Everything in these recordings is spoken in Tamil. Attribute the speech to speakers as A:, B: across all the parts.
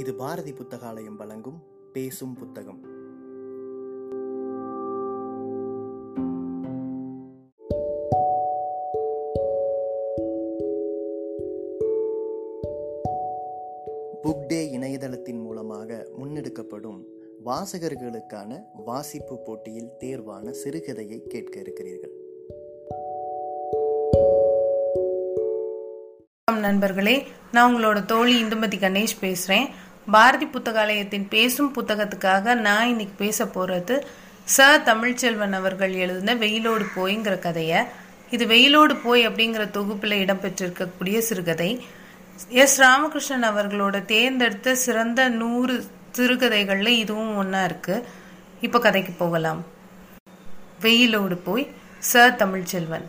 A: இது பாரதி புத்தகாலயம் வழங்கும் பேசும் புத்தகம். புக் டே இணையதளத்தின் மூலமாக முன்னெடுக்கப்படும் வாசகர்களுக்கான வாசிப்பு போட்டியில் தேர்வான சிறுகதையை கேட்க இருக்கிறீர்கள்.
B: நண்பர்களே நான் உங்களோட தோழி இந்துமதி கணேஷ் பேசுறேன். பாரதி புத்தகாலயத்தின் பேசும் புத்தகத்துக்காக நான் இன்னைக்கு பேச போறது ச தமிழ்ச்செல்வன் அவர்கள் எழுதின வெயிலோடு போய்ங்கிற கதைய. இது வெயிலோடு போய் அப்படிங்கிற தொகுப்புல இடம்பெற்றிருக்கக்கூடிய சிறுகதை. எஸ் ராமகிருஷ்ணன் அவர்களோட தேர்ந்தெடுத்த சிறந்த நூறு சிறுகதைகள்ல இதுவும் ஒன்றா இருக்கு. இப்ப கதைக்கு போகலாம். வெயிலோடு போய் ச தமிழ்ச்செல்வன்.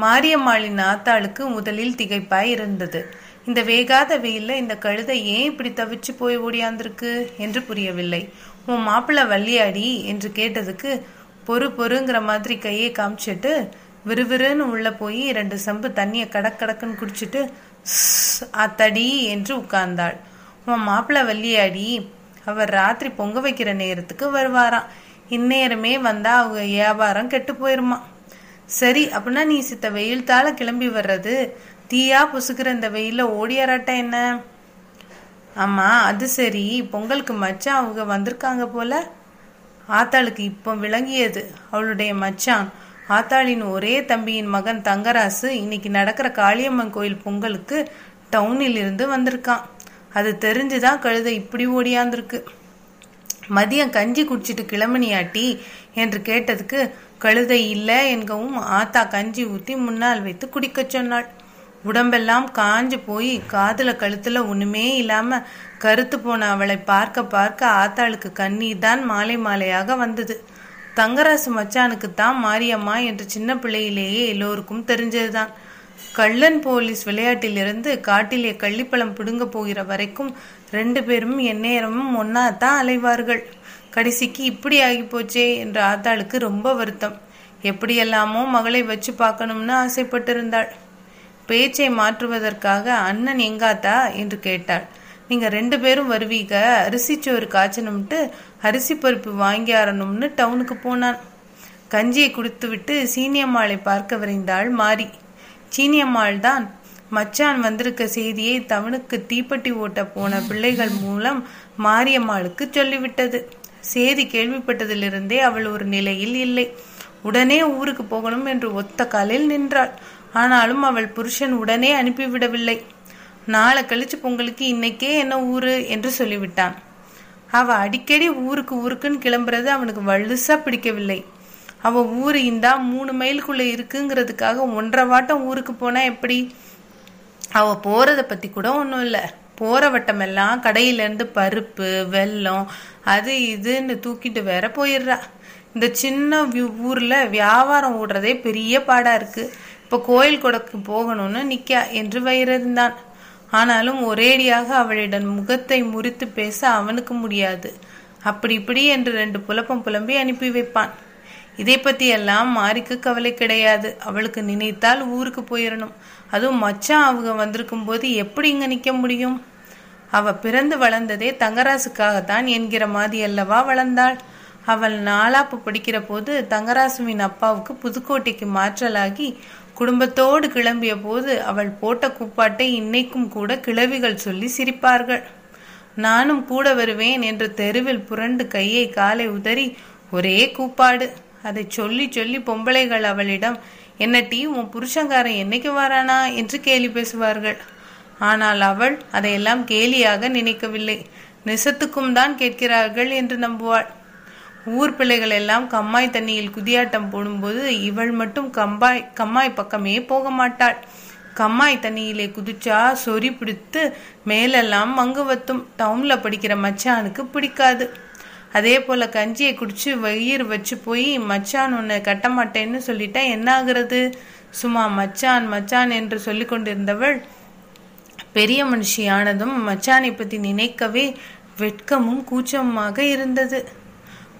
B: மாரியம்மாளின் ஆத்தாளுக்கு முதலில் திகைப்பாய் இருந்தது. இந்த வேகாத வெயில்ல இந்த கழுதை ஏன் இப்படி தவிச்சு போய் ஓடியாந்திருக்கு என்று புரியவில்லை. உன் மாப்பிள்ளை வள்ளியாடி என்று கேட்டதுக்கு பொறு பொறுங்கிற மாதிரி கையை காமிச்சிட்டு விறுவிறுன்னு உள்ள போய் ரெண்டு சம்பு தண்ணிய கடக் கடக்குன்னு குடிச்சிட்டு அத்தடி என்று உட்கார்ந்தாள். உன் மாப்பிள்ள வள்ளியாடி அவர் ராத்திரி பொங்க வைக்கிற நேரத்துக்கு வருவாராம். இந்நேரமே வந்தா அவங்க வியாபாரம் கெட்டு போயிருமா? சரி அப்படின்னா நீ சித்த வெயில் தாழ கிளம்பி வர்றது தீயா பொசுக்கிற இந்த வெயில ஓடியாராட்டா என்ன? ஆமா அது சரி. பொங்கலுக்கு மச்சான் அவங்க வந்திருக்காங்க போல. ஆத்தாளுக்கு இப்போ விளங்கியது. அவளுடைய மச்சான். ஆத்தாளின் ஒரே தம்பியின் மகன் தங்கராசு இன்னைக்கு நடக்கிற காளியம்மன் கோயில் பொங்கலுக்கு டவுனில் இருந்து வந்திருக்கான். அது தெரிஞ்சுதான் கழுதை இப்படி ஓடியாந்திருக்கு. மதியம் கஞ்சி குடிச்சிட்டு கிளம்பனியாட்டி என்று கேட்டதுக்கு கழுதை இல்லை என்கவும் ஆத்தா கஞ்சி ஊத்தி முன்னால் வைத்து குடிக்கச் சொன்னாள். உடம்பெல்லாம் காஞ்சு போய் காதுல கழுத்துல ஒண்ணுமே இல்லாம கருத்து போன அவளை பார்க்க பார்க்க ஆத்தாளுக்கு கண்ணீர் தான் மாலை மாலையாக வந்தது. தங்கராசு மச்சானுக்கு தான் மாரியம்மா என்று சின்ன பிள்ளையிலேயே எல்லோருக்கும் தெரிஞ்சதுதான். கள்ளன் போலீஸ் விளையாட்டிலிருந்து காட்டிலே கள்ளிப்பழம் பிடுங்க போகிற வரைக்கும் ரெண்டு பேரும் எந்நேரமும் ஒன்னா தான் அலைவார்கள். கடைசிக்கு இப்படி ஆகி போச்சே என்ற ஆத்தாளுக்கு ரொம்ப வருத்தம். எப்படியெல்லாமோ மகளை வச்சு பார்க்கணும்னு ஆசைப்பட்டிருந்தாள். பேச்சை மாற்றுவதற்காக அண்ணன் எங்காத்தா என்று கேட்டாள். நீங்க ரெண்டு பேரும் வருவீக? அரிசி சோறு காய்ச்சணும்ட்டு அரிசி பருப்பு வாங்கி ஆறணும்னு டவுனுக்கு போனான். கஞ்சியை குடித்துவிட்டு சீனியம்மாளை பார்க்க விரைந்தாள் மாறி சீனியம்மாள் தான் மச்சான் வந்திருக்க செய்தியை தவனுக்கு தீப்பெட்டி ஓட்ட போன பிள்ளைகள் மூலம் மாரியம்மாளுக்கு சொல்லிவிட்டது. செய்தி கேள்விப்பட்டதிலிருந்தே அவள் ஒரு நிலையில் இல்லை. உடனே ஊருக்கு போகணும் என்று ஒத்த காலில் நின்றாள். ஆனாலும் அவள் புருஷன் உடனே அனுப்பிவிடவில்லை. நாளை கழிச்சு பொங்கலுக்கு இன்னைக்கே என்ன ஊரு? என்று சொல்லிவிட்டான். அவ அடிக்கடி ஊருக்கு ஊருக்குன்னு கிளம்புறது அவனுக்கு வலுசா பிடிக்கவில்லை. அவ ஊரு இந்தா மூணு மைலுக்குள்ள இருக்குங்கிறதுக்காக ஒன்றரை வாட்டம் ஊருக்கு போனா எப்படி? அவ போறத பத்தி கூட ஒன்றும் இல்லை. போற வட்டமெல்லாம் கடையிலேருந்து பருப்பு வெல்லம் அது இதுன்னு தூக்கிட்டு வேற போயிடுறா. இந்த சின்ன ஊர்ல வியாபாரம் ஓடுறதே பெரிய பாடா இருக்கு. இப்போ கோயில் கொடைக்கு போகணும்னு நிக்கா என்று வயிறந்தான் ஆனாலும் ஒரேடியாக அவளிடம் முகத்தை முறித்து பேச அவனுக்கு முடியாது. அப்படி இப்படி என்று ரெண்டு புலப்பம் புலம்பி அனுப்பி வைப்பான். இதை பத்தி எல்லாம் மாரிக்கு கவலை கிடையாது. அவளுக்கு நினைத்தால் ஊருக்கு போயிடணும் அதுவும் மச்சான் அவங்க வந்திருக்கும் போது எப்படி இங்க நிக்க முடியும்? அவ பிறந்து வளர்ந்ததே தங்கராசுக்காகத்தான் என்கிற மாதிரி அல்லவா வளர்ந்தாள்? அவள் நாலாப்பு படிக்கிற போது தங்கராசுவின் அப்பாவுக்கு புதுக்கோட்டைக்கு மாற்றலாகி குடும்பத்தோடு கிளம்பிய போது அவள் போட்ட கூப்பாட்டை இன்னைக்கும் கூட கிழவிகள் சொல்லி சிரிப்பார்கள். நானும் கூட வருவேன் என்று தெருவில் புரண்டு கையை காலை உதறி ஒரே கூப்பாடு. அதை சொல்லி சொல்லி பொம்பளைகள் அவளிடம் என்ன டீ உன் புருஷங்காரன் என்னைக்கு வரானா? என்று கேலி பேசுவார்கள். ஆனால் அவள் அதையெல்லாம் கேலியாக நினைக்கவில்லை. நிசத்துக்கும் தான் கேட்கிறார்கள் என்று நம்புவாள். ஊர் பிள்ளைகள் எல்லாம் கம்மாய் தண்ணியில் குதியாட்டம் போடும்போது இவள் மட்டும் கம்பாய் கம்மாய் பக்கமே போக மாட்டாள். கம்மாய் தண்ணியிலே குதிச்சா சொறி பிடித்து மேலெல்லாம் மங்கு வத்தும். டவுன்ல படிக்கிற மச்சானுக்கு பிடிக்காது. அதே போல கஞ்சியை குடிச்சு வயிறு வச்சு போய் மச்சான் உன்னை கட்ட மாட்டேன்னு சொல்லிட்டா என்ன ஆகுறது சும்மா மச்சான் மச்சான் என்று சொல்லி கொண்டிருந்தவள் பெரிய மனுஷியானதும் மச்சானை பத்தி நினைக்கவே வெட்கமும் கூச்சமுமாக இருந்தது.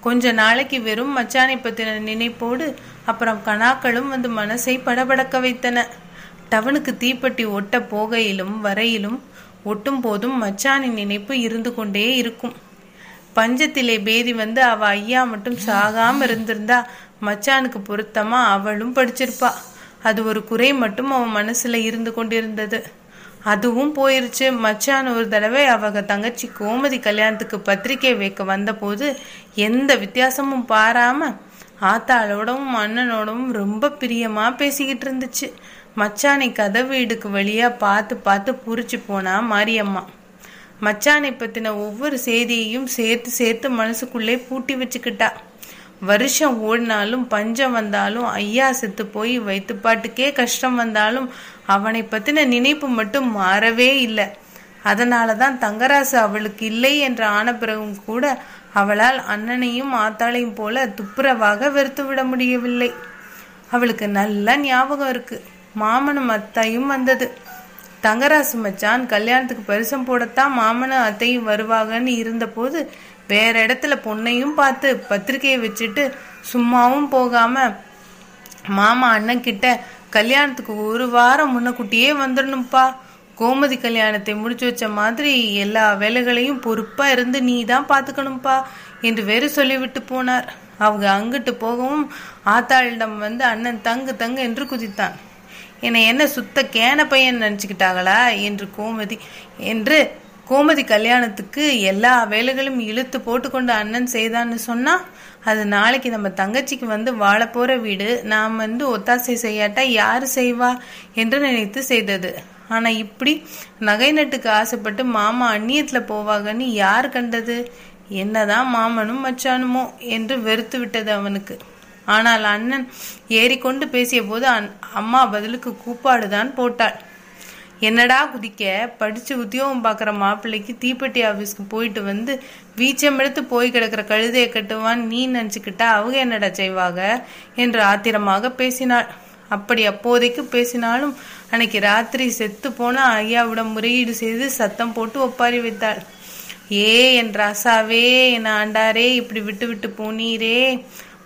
B: கொஞ்ச நாளைக்கு வெறும் மச்சானை பத்தின நினைப்போடு அப்புறம் கணாக்களும் வந்து மனசை படபடக்க வைத்தன. டவனுக்கு தீப்பெட்டி ஒட்ட போகையிலும் வரையிலும் ஒட்டும் போதும் மச்சானின் நினைப்பு இருந்து கொண்டே இருக்கும். பஞ்சத்திலே பேதி வந்து அவ ஐயா மட்டும் சாகாம இருந்திருந்தா மச்சானுக்கு பொருத்தமா அவளும் படிச்சிருப்பா. அது ஒரு குறை மட்டும் அவன் மனசுல இருந்து கொண்டிருந்தது. அதுவும் போயிருச்சு. மச்சான் ஒரு தடவை அவங்க தங்கச்சி கோமதி கல்யாணத்துக்கு பத்திரிக்கை வைக்க வந்தபோது எந்த வித்தியாசமும் பாராம ஆத்தாளோடவும் அண்ணனோடவும் ரொம்ப பிரியமா பேசிக்கிட்டு இருந்துச்சு. மச்சானை கதை வீடுக்கு வழியா பார்த்து பார்த்து புரிச்சு போனா மாரியம்மா. மச்சானை பத்தின ஒவ்வொரு செய்தியையும் சேர்த்து சேர்த்து மனசுக்குள்ளே பூட்டி வச்சுக்கிட்டா. வருஷம் ஓடினாலும் பஞ்சம் வந்தாலும் ஐயா செத்து போய் வைத்துப்பாட்டுக்கே கஷ்டம் வந்தாலும் அவனை பத்தின நினைப்பு மட்டும் மாறவே இல்லை. அதனாலதான் தங்கராசு அவளுக்கு இல்லை என்று ஆன பிறகும் கூட அவளால் அண்ணனையும் ஆத்தாளையும் போல துப்புரவாக வெறுத்து விட முடியவில்லை. அவளுக்கு நல்ல ஞாபகம் இருக்கு. மாமனும் அத்தையும் வந்தது. தங்கராசு மச்சான் கல்யாணத்துக்கு பரிசம் போடத்தான் மாமனும் அத்தையும் வருவாங்கன்னு இருந்தபோது வேற இடத்துல பொண்ணையும் பார்த்து பத்திரிக்கையை வச்சுட்டு சும்மாவும் போகாம மாமா அண்ணன் கிட்ட கல்யாணத்துக்கு ஒரு வாரம் முன்னக்கூட்டியே வந்துடணும்ப்பா கோமதி கல்யாணத்தை முடிச்சு வச்ச மாதிரி எல்லா வேலைகளையும் பொறுப்பா இருந்து நீ தான் பாத்துக்கணும்ப்பா என்று வேறு சொல்லிவிட்டு போனார். அவங்க அங்கிட்டு போகவும் ஆத்தாளிடம் வந்து அண்ணன் தங்கு தங்கு என்று குதித்தான். என்னை என்ன சுத்த கேன பையன் நினச்சிக்கிட்டாங்களா? என்று கோமதி என்று கோமதி கல்யாணத்துக்கு எல்லா வேலைகளும் இழுத்து போட்டுக்கொண்டு அண்ணன் செய்தான்னு சொன்னா அது நாளைக்கு நம்ம தங்கச்சிக்கு வந்து வாழ போகிற வீடு நாம் வந்து ஒத்தாசை செய்யாட்டா யார் செய்வா என்று நினைத்து செய்தது. ஆனா இப்படி நகை நட்டுக்கு ஆசைப்பட்டு மாமா அந்நியத்துல போவாங்கன்னு யார் கண்டது? என்னதான் மாமனும் மச்சானுமோ என்று வெறுத்து விட்டது அவனுக்கு. ஆனால் அண்ணன் ஏறிக்கொண்டு பேசிய போது அம்மா பதிலுக்கு கூப்பாடுதான் போட்டாள். என்னடா குதிக்க? படிச்சு உத்தியோகம் பார்க்குற மாப்பிள்ளைக்கு தீப்பெட்டி ஆஃபீஸ்க்கு போயிட்டு வந்து வீச்சம் எடுத்து போய் கிடக்கிற கழுதையை கட்டுவான் நீ நினச்சிக்கிட்டா அவங்க என்னடா செய்வாங்க? என்று ஆத்திரமாக பேசினாள். அப்படி அப்போதைக்கு பேசினாலும் அன்னைக்கு ராத்திரி செத்து போன ஐயாவிடம் முறையீடு செய்து சத்தம் போட்டு ஒப்பாரி வைத்தாள். ஏ என் ராசாவே என் ஆண்டாரே இப்படி விட்டு விட்டு போனீரே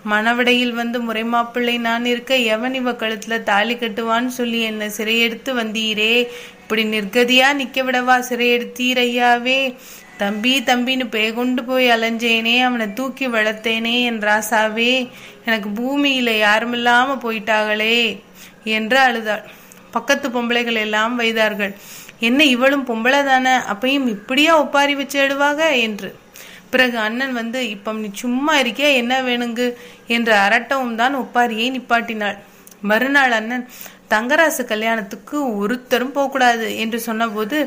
B: மணவடையில் வந்து முறைமாப்பிள்ளை நான் இருக்க எவன் இவ கழுத்துல தாலி கட்டுவான்னு சொல்லி என்னை சிறையெடுத்து வந்தீரே? இப்படி நிர்கதியா நிக்க விடவா சிறையெடுத்தீர் ஐயாவே தம்பி தம்பின்னு பேகொண்டு போய் அலைஞ்சேனே அவனை தூக்கி வளர்த்தேனே என் ராசாவே. எனக்கு பூமியில யாருமில்லாம போயிட்டாங்களே என்று அழுதாள். பக்கத்து பொம்பளைகள் எல்லாம் வைத்தார்கள் என்ன இவளும் பொம்பளை தானே? அப்பையும் இப்படியா ஒப்பாரி வச்சு எழுவாக என்று. பிறகு அண்ணன் வந்து இப்போ நீ சும்மா இருக்கே என்ன வேணுங்கு? என்று அரட்டவும் தான் ஒப்பாரியை நிப்பாட்டினாள். மறுநாள் அண்ணன் தங்கராசு கல்யாணத்துக்கு ஒருத்தரும் போகக்கூடாது என்று சொன்னபோது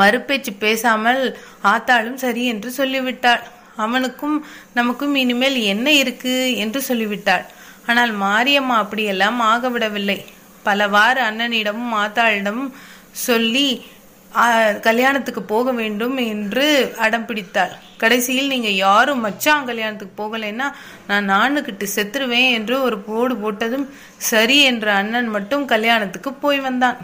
B: மறுபேச்சு பேசாமல் ஆத்தாளும் சரி என்று சொல்லிவிட்டாள். அவனுக்கும் நமக்கும் இனிமேல் என்ன இருக்கு? என்று சொல்லிவிட்டாள். ஆனால் மாரியம்மா அப்படியெல்லாம் ஆகவிடவில்லை. பலவாறு அண்ணனிடமும் ஆத்தாளிடமும் சொல்லி கல்யாணத்துக்கு போக வேண்டும் என்று அடம் பிடித்தாள். கடைசியில் நீங்க யாரும் மச்சான் கல்யாணத்துக்கு போகலைன்னா நான் நானுக்கிட்டு செத்துருவேன் என்று ஒரு போடு போட்டதும் சரி என்ற அண்ணன் மட்டும் கல்யாணத்துக்கு போய் வந்தான்.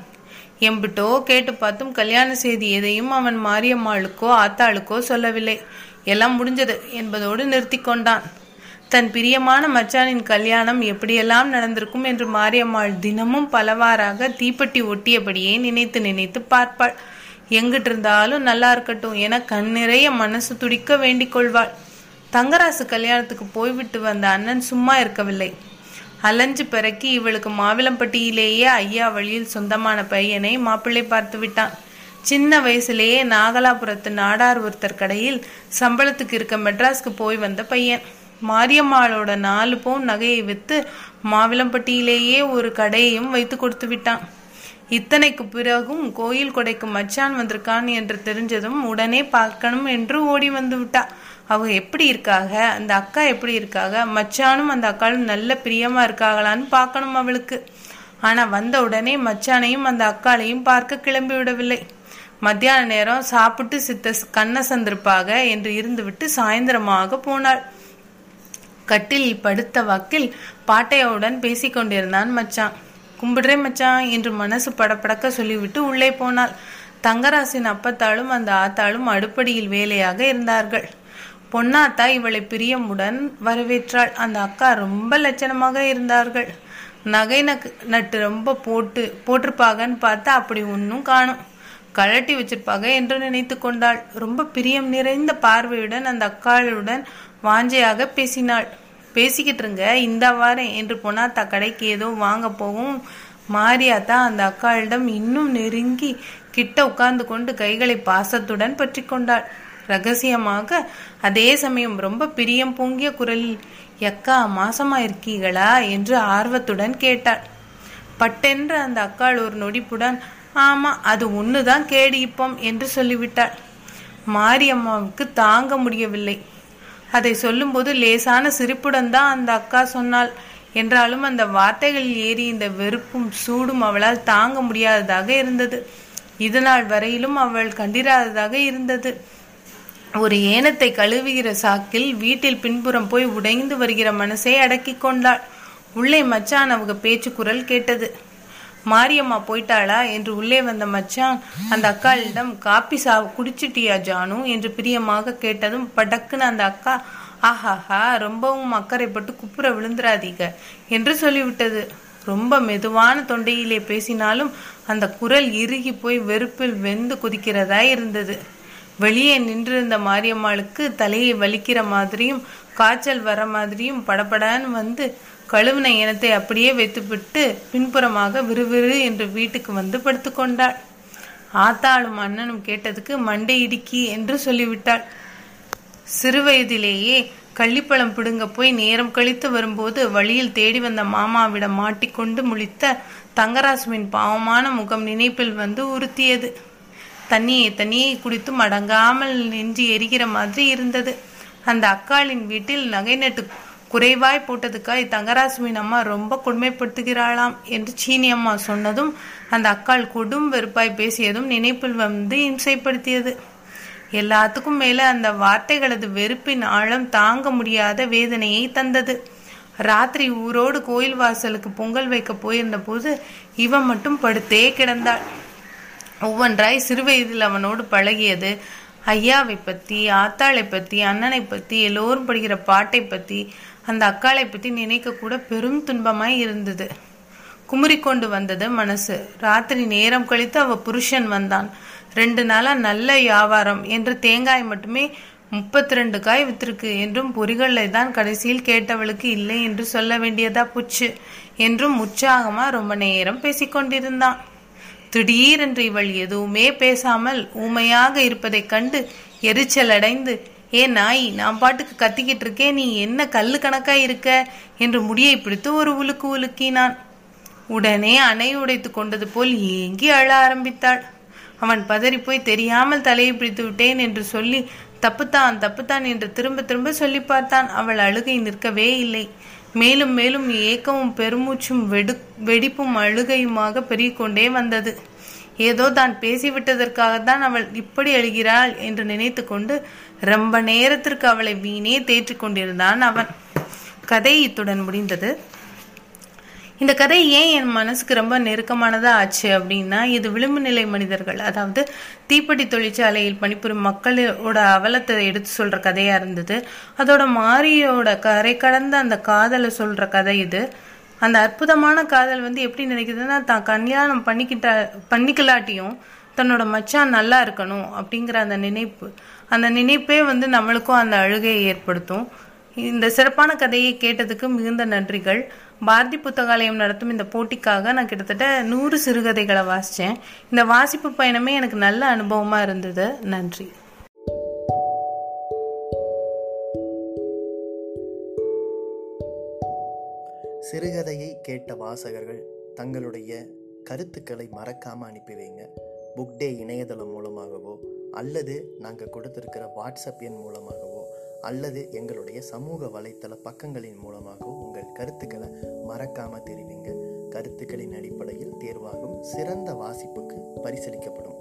B: எம்பிட்டோ கேட்டு பார்த்தும் கல்யாண செய்தி எதையும் அவன் மாரியம்மாளுக்கோ ஆத்தாளுக்கோ சொல்லவில்லை. எல்லாம் முடிஞ்சது என்பதோடு நிறுத்தி கொண்டான். தன் பிரியமான மச்சானின் கல்யாணம் எப்படியெல்லாம் நடந்திருக்கும் என்று மாரியம்மாள் தினமும் பலவாறாக தீப்பெட்டி ஒட்டியபடியே நினைத்து நினைத்து பார்ப்பாள். எங்கிட்டு இருந்தாலும் நல்லா இருக்கட்டும். என கண் நிறைய மனசு துடிக்க வேண்டிக் கொள்வாள். தங்கராசு கல்யாணத்துக்கு போய்விட்டு வந்த அண்ணன் சும்மா இருக்கவில்லை. அலைஞ்சு பிறக்கி இவளுக்கு மாவிளம்பட்டியிலேயே ஐயா வழியில் சொந்தமான பையனை மாப்பிள்ளை பார்த்து விட்டான். சின்ன வயசுலேயே நாகலாபுரத்து நாடார் ஒருத்தர் கடையில் சம்பளத்துக்கு இருக்க மெட்ராஸ்க்கு போய் வந்த பையன். மாரியம்மாளோட நாலு பவுன் நகையை விற்று மாவிளம்பட்டியிலேயே ஒரு கடையையும் வைத்து கொடுத்து விட்டான். இத்தனைக்கு பிறகும் கோயில் கொடைக்கு மச்சான் வந்திருக்கான் என்று தெரிஞ்சதும் உடனே பார்க்கணும் என்று ஓடி வந்து விட்டா. அவங்க எப்படி இருக்காக? அந்த அக்கா எப்படி இருக்காக? மச்சானும் அந்த அக்காலும் நல்ல பிரியமா இருக்காங்களான்னு பார்க்கணும் அவளுக்கு. ஆனா வந்த உடனே மச்சானையும் அந்த அக்காளையும் பார்க்க கிளம்பி விடவில்லை. மத்தியான நேரம் சாப்பிட்டு சித்த கண்ண சந்திருப்பாக என்று இருந்துவிட்டு சாயந்தரமாக போனாள். கட்டில் படுத்த வக்கில் பாட்டையாவுடன் பேசிக்கொண்டிருந்தான் மச்சான். கும்பிடுறே மச்சான் என்று மனசு படப்படக்க சொல்லிவிட்டு உள்ளே போனாள். தங்கராசின் அப்பத்தாலும் அந்த ஆத்தாளும் அடுப்படியில் வேலையாக இருந்தார்கள். பொன்னாத்தா இவளை பிரியமுடன் வரவேற்றாள். அந்த அக்கா ரொம்ப லட்சணமாக இருந்தார்கள். நகை நக்கு நட்டு ரொம்ப போட்டு போட்டிருப்பாகன்னு பார்த்தா அப்படி ஒன்றும் காணும். கழட்டி வச்சிருப்பாங்க என்று நினைத்து கொண்டாள். ரொம்ப பிரியம் நிறைந்த பார்வையுடன் அந்த அக்காளுடன் வாஞ்சையாக பேசினாள். பேசிக்கிட்டு இருங்க. இந்த வாரம் என்று பொனாத்தா கடைக்கு ஏதோ வாங்க போகும் மாரியாத்தா அந்த அக்காளிடம் இன்னும் நெருங்கி கிட்ட உட்கார்ந்து கொண்டு கைகளை பாசத்துடன் பற்றி கொண்டாள். ரகசியமாக அதே சமயம் ரொம்ப பிரியம் பொங்கிய குரலில் எக்கா மாசமா இருக்கீங்களா என்று ஆர்வத்துடன் கேட்டாள். பட்டென்று அந்த அக்காள் ஒரு நொடிப்புடன் ஆமா அது ஒண்ணுதான் கேடு என்று சொல்லிவிட்டாள். மாரியம்மாவுக்கு தாங்க முடியவில்லை. அதை சொல்லும்போது லேசான சிரிப்புடன் தான் அந்த அக்கா சொன்னாள். என்றாலும் அந்த வார்த்தைகளில் ஏறி இந்த வெறுப்பும் சூடும் அவளால் தாங்க முடியாததாக இருந்தது. இதுநாள் வரையிலும் அவள் கண்டிராததாக இருந்தது. ஒரு ஏனத்தை கழுவுகிற சாக்கில் வீட்டில் பின்புறம் போய் உடைந்து வருகிற மனசை அடக்கி கொண்டாள். உள்ளே மச்சான் அவங்க பேச்சு குரல் கேட்டது. மாரியம்மா போயிட்டாளா என்று உள்ளே வந்த மச்சான் அந்த அக்காளிடம் காப்பி சா குடிச்சிட்டியா ஜானு? என்று பிரியமாக கேட்டதும் படக்குன்னு அந்த அக்கா ஆஹாஹா ரொம்பவும் அக்கறைப்பட்டு குப்புற விழுந்துராதீங்க என்று சொல்லிவிட்டது. ரொம்ப மெதுவான தொண்டையிலே பேசினாலும் அந்த குரல் இறுகி போய் வெறுப்பில் வெந்து குதிக்கிறதா இருந்தது. வெளியே நின்றிருந்த மாரியம்மாளுக்கு தலையை வலிக்கிற மாதிரியும் காய்ச்சல் வர மாதிரியும் படபடன்னு வந்து கழுவின இனத்தை அப்படியே வைத்துவிட்டு பின்புறமாக விறுவிறு என்று வீட்டுக்கு வந்து படுத்துக்கொண்டாள். ஆத்தாளும் அண்ணனும் கேட்டதுக்கு மண்டை இடுக்கி என்று சொல்லிவிட்டாள். சிறுவயதிலேயே கள்ளிப்பழம் பிடுங்க போய் நேரம் கழித்து வரும்போது வழியில் தேடி வந்த மாமாவிடம் மாட்டிக்கொண்டு முழித்த தங்கராசுவின் பாவமான முகம் நினைப்பில் வந்து உறுத்தியது. தண்ணியை தண்ணியை குடித்து மடங்காமல் நெஞ்சு எரிகிற மாதிரி இருந்தது. அந்த அக்காளின் வீட்டில் நகை நட்டு குறைவாய் போட்டதுக்காய் தங்கராசுவின் அம்மா ரொம்ப கொடுமைப்படுத்துகிறாளாம் என்று சீனி அம்மா சொன்னதும் அந்த அக்காள் கொடும் வெறுப்பாய் பேசியதும் நினைப்பில் வந்து இம்சைப்படுத்தியது. எல்லாத்துக்கும் மேல அந்த வார்த்தைகளது வெறுப்பின் ஆழம் தாங்க முடியாத வேதனையை தந்தது. ராத்திரி ஊரோடு கோயில் வாசலுக்கு பொங்கல் வைக்க போயிருந்த போது இவன் மட்டும் படுத்தே கிடந்தாள். ஒவ்வொன்றாய் சிறுவயதில் அவனோடு பழகியது ஐயாவை பற்றி ஆத்தாளை பற்றி அண்ணனை பற்றி எல்லோரும் படிக்கிற பாட்டை பற்றி அந்த அக்காளை பற்றி நினைக்கக்கூட பெரும் துன்பமாய் இருந்தது. குமுறிக்கொண்டு வந்தது மனசு. ராத்திரி நேரம் கழித்து அவ புருஷன் வந்தான். ரெண்டு நாளா நல்ல வியாபாரம். என்று தேங்காய் மட்டுமே முப்பத்தி ரெண்டு காய் வித்திருக்கு. என்றும் பொறிகளை தான் கடைசியில் கேட்டவளுக்கு இல்லை என்று சொல்ல வேண்டியதா புச்சு? என்றும் உற்சாகமா ரொம்ப நேரம் பேசிக்கொண்டிருந்தான். திடீரென்று இவள் எதுவுமே பேசாமல் ஊமையாக இருப்பதைக் கண்டு எரிச்சல் அடைந்து ஏ நாய் நான் பாட்டுக்கு கத்திக்கிட்டு இருக்கேன் நீ என்ன கல்லு கணக்கா இருக்க? என்று முடியை பிடித்து ஒரு உலுக்கு உலுக்கினான். உடனே அணை உடைத்து கொண்டது போல் ஏங்கி அழ ஆரம்பித்தாள். அவன் பதறிப்போய் போய் தெரியாமல் தலையை பிடித்து விட்டேன் என்று சொல்லி தப்புத்தான் தப்புத்தான் என்று திரும்ப திரும்ப சொல்லி பார்த்தான். அவள் அழுகை நிற்கவே இல்லை. மேலும் மேலும் ஏக்கமும் பெருமூச்சும் வெடு வெடிப்பும் அழுகையுமாக பெருகிக்கொண்டே வந்தது. ஏதோ தான் பேசிவிட்டதற்காகத்தான் அவள் இப்படி அழுகிறாள் என்று நினைத்து கொண்டு ரொம்ப நேரத்திற்கு அவளை வீணே தேற்றிக் கொண்டிருந்தான் அவன். கதை இத்துடன் முடிந்தது. இந்த கதை ஏன் என் மனசுக்கு ரொம்ப நெருக்கமானதாக ஆச்சு அப்படின்னா இது விளிம்பு நிலை மனிதர்கள் அதாவது தீப்பெட்டி தொழிற்சாலையில் பணிபுரியும் மக்களோட அவலத்தை எடுத்து சொல்கிற கதையாக இருந்தது. அதோட மாரியோட கரை கடந்த அந்த காதலை சொல்கிற கதை இது. அந்த அற்புதமான காதல் வந்து எப்படி நினைக்குதுன்னா தான் கல்யாணம் பண்ணிக்கிட்ட பண்ணிக்கலாட்டியும் தன்னோட மச்சான் நல்லா இருக்கணும் அப்படிங்கிற அந்த நினைப்பு. அந்த நினைப்பே வந்து நம்மளுக்கும் அந்த அழுகையை ஏற்படுத்தும். இந்த சிறப்பான கதையை கேட்டதுக்கு மிகுந்த நன்றிகள். பாரதி புத்தகாலயம் நடத்தும் இந்த போட்டிக்காக நான் கிட்டத்தட்ட நூறு சிறுகதைகளை வாசித்தேன் இந்த வாசிப்பு பயணமே எனக்கு நல்ல அனுபவமாக இருந்தது. நன்றி.
A: சிறுகதையை கேட்ட வாசகர்கள் தங்களுடைய கருத்துக்களை மறக்காமல் அனுப்பி வைங்க புக் டே இணையதளம் மூலமாகவோ அல்லது நாங்கள் கொடுத்துருக்கிற வாட்ஸ்அப் எண் மூலமாகவோ அல்லது எங்களுடைய சமூக வலைத்தள பக்கங்களின் மூலமாகவோ உங்கள் கருத்துக்களை மறக்காமல் தெரிவிங்க. கருத்துக்களின் அடிப்படையில் தேர்வாகும் சிறந்த வாசிப்புக்கு பரிசளிக்கப்படும்